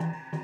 Um,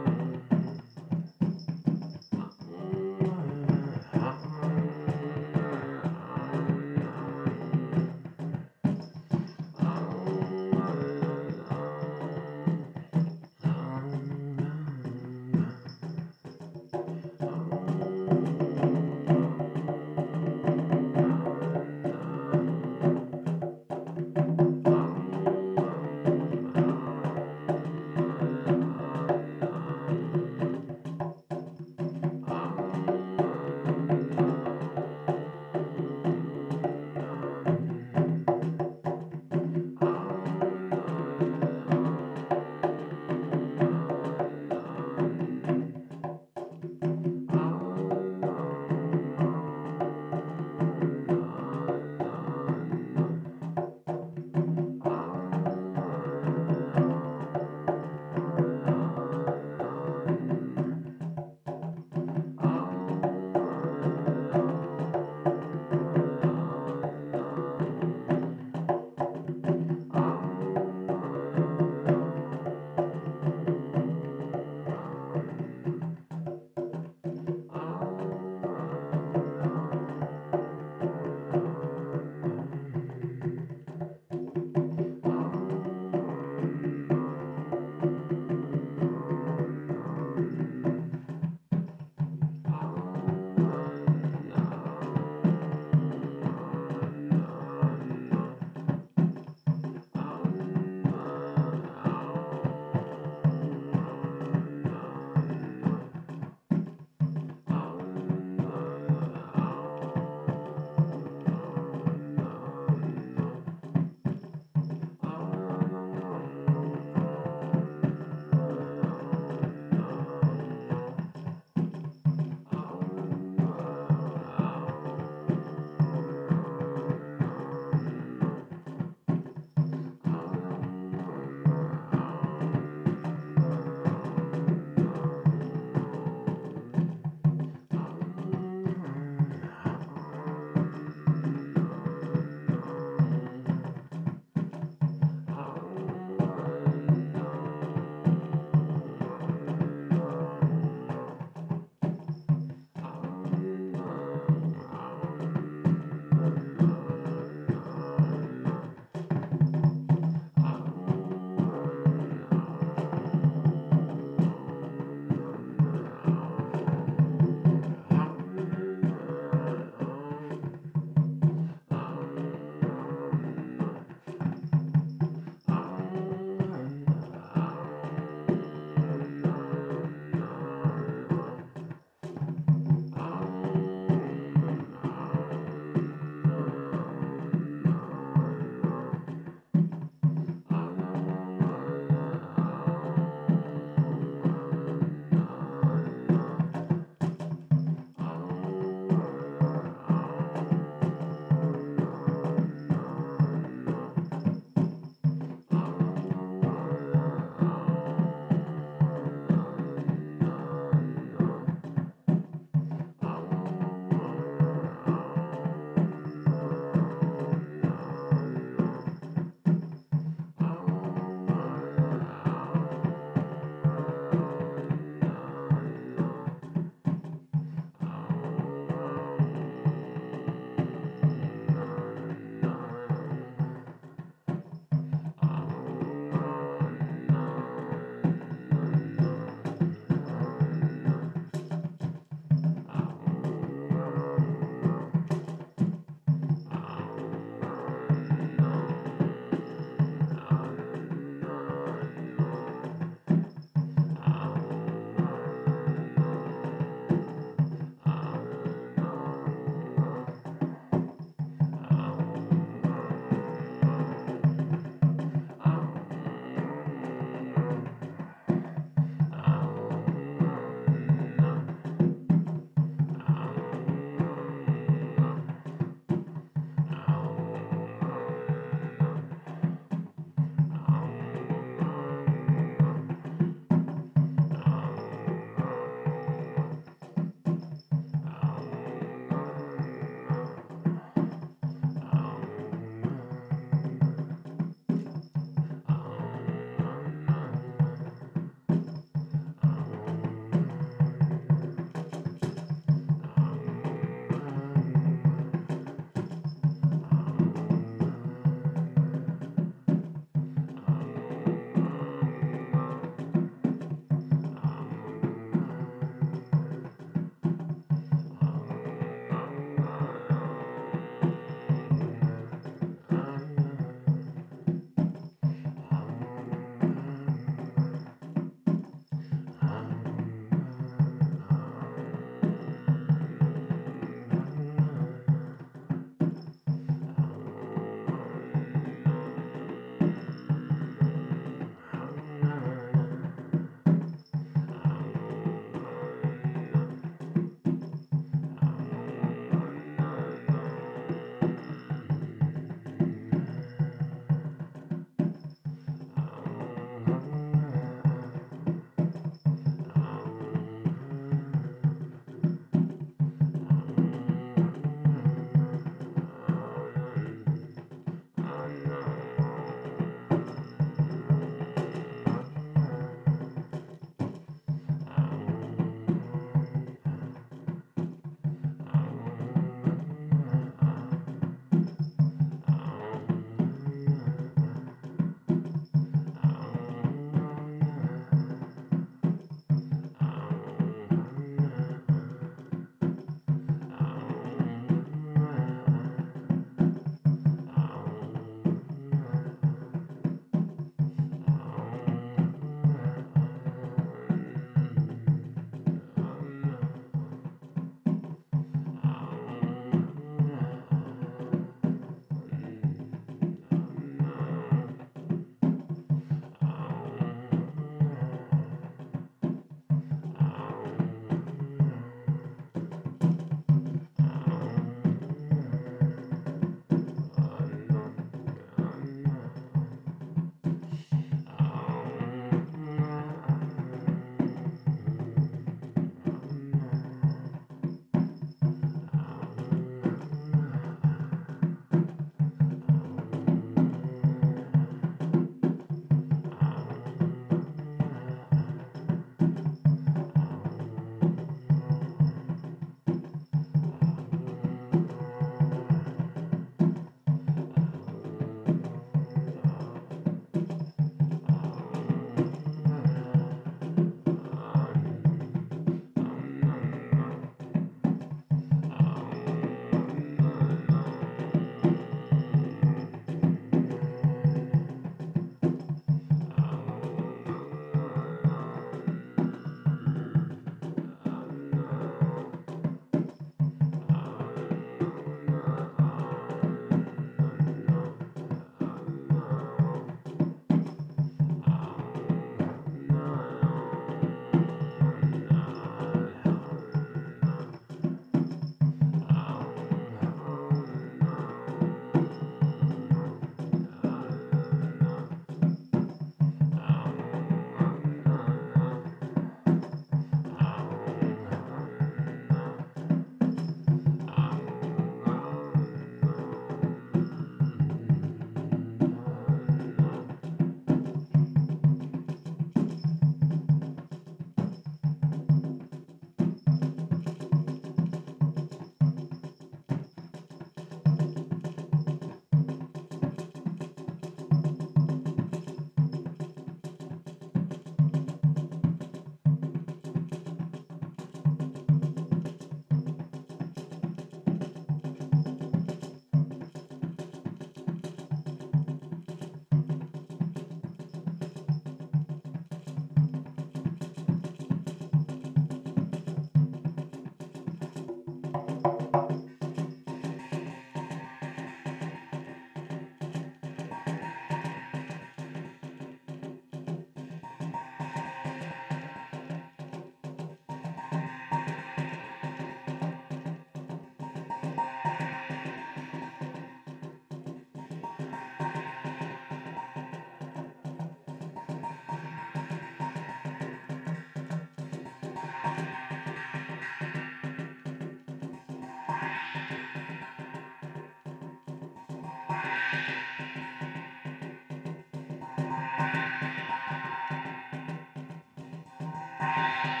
Bye.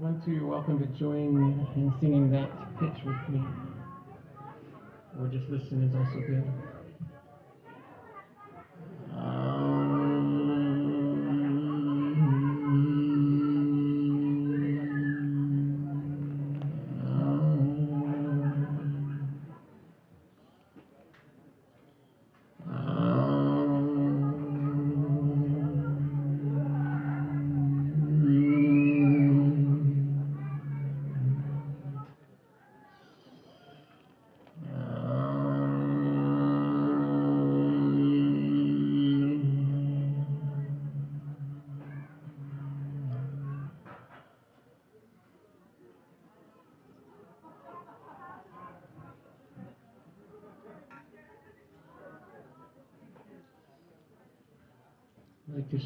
Welcome to join in singing that pitch with me. Or just listen is also good.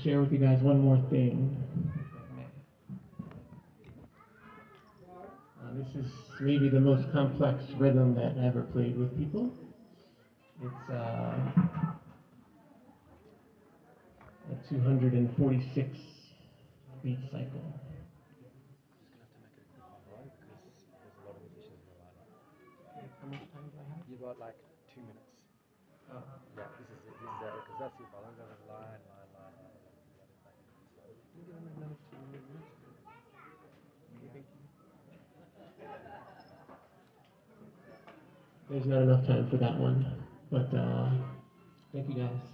Share with you guys one more thing. Uh, this is maybe the most complex rhythm that I ever played with people. It's uh, a 246 beat cycle. There's not enough time for that one, but uh, thank you guys.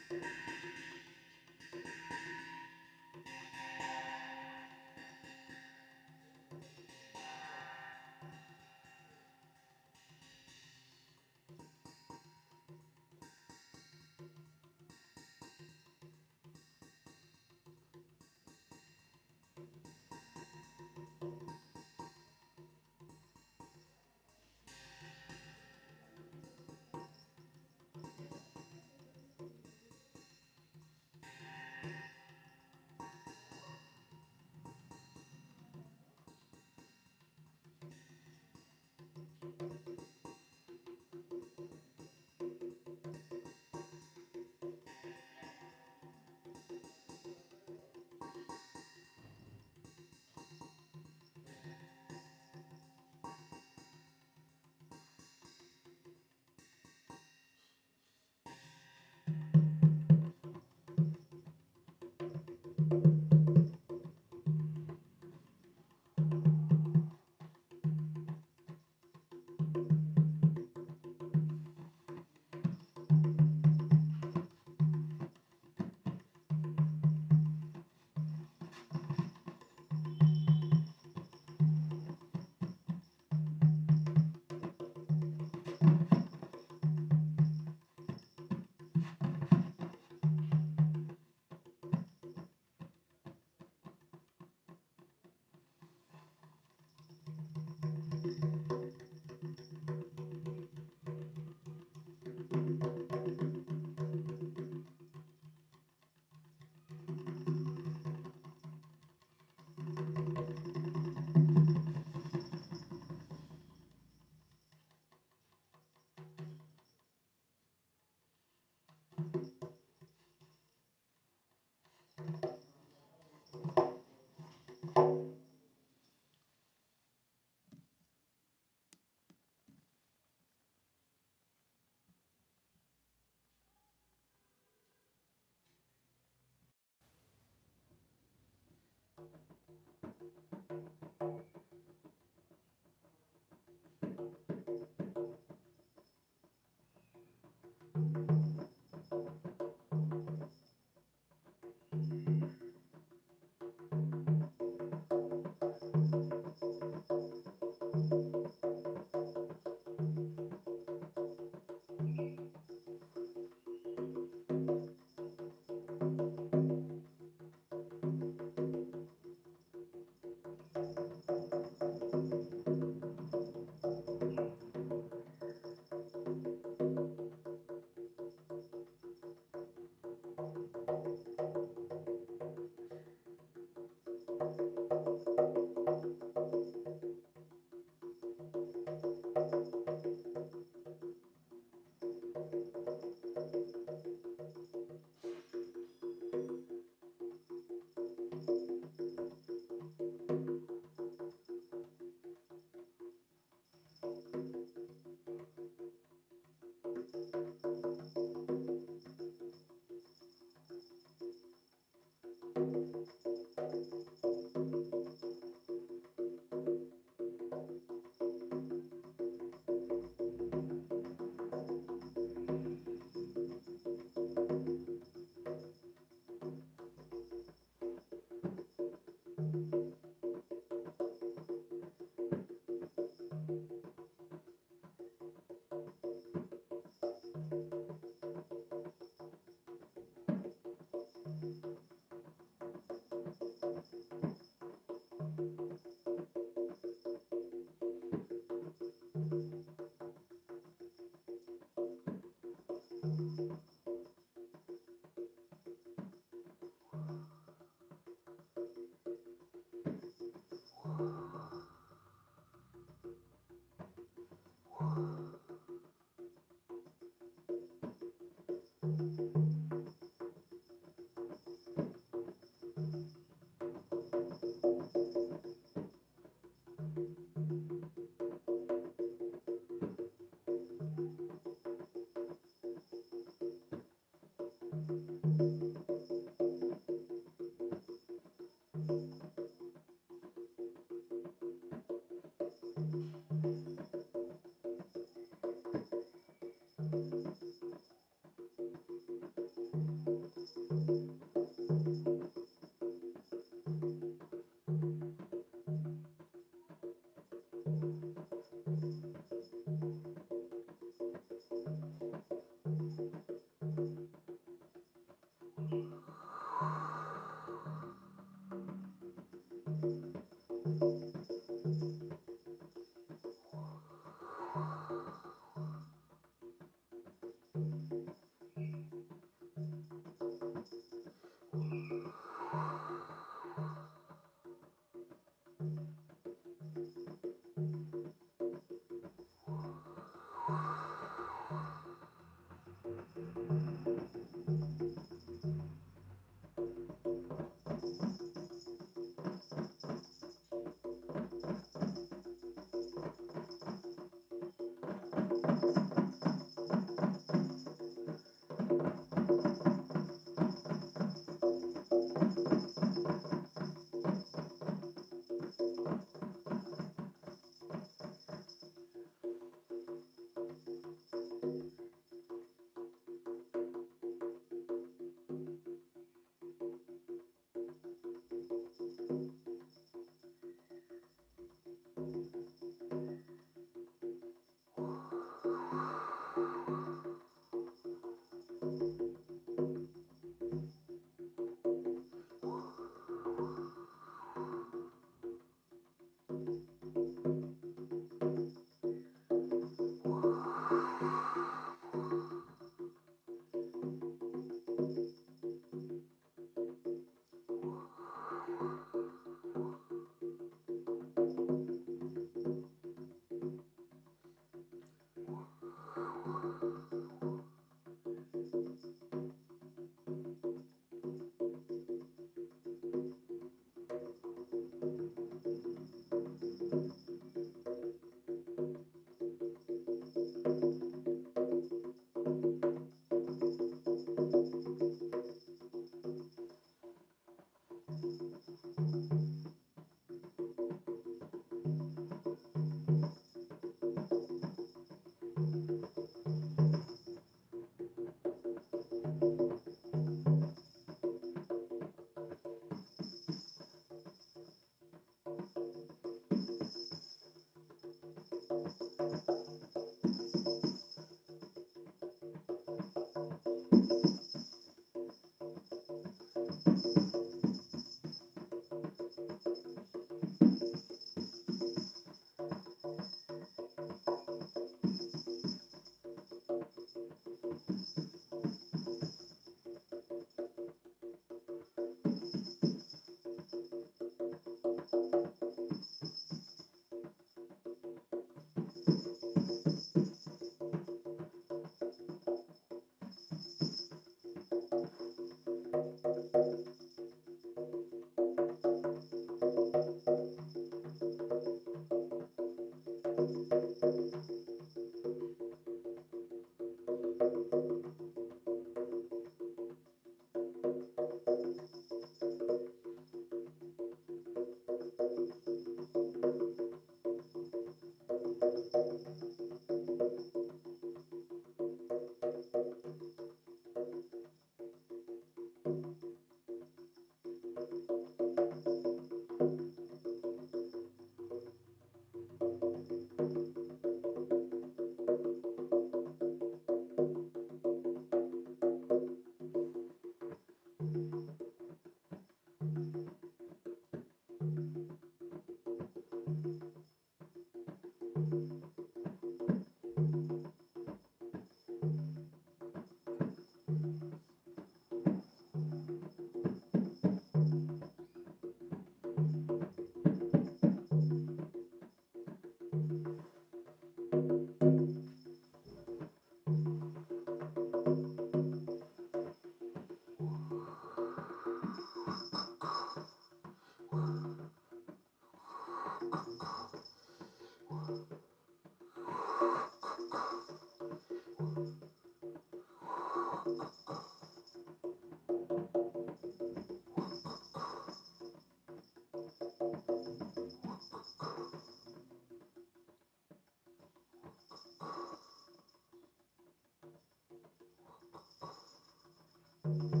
Thank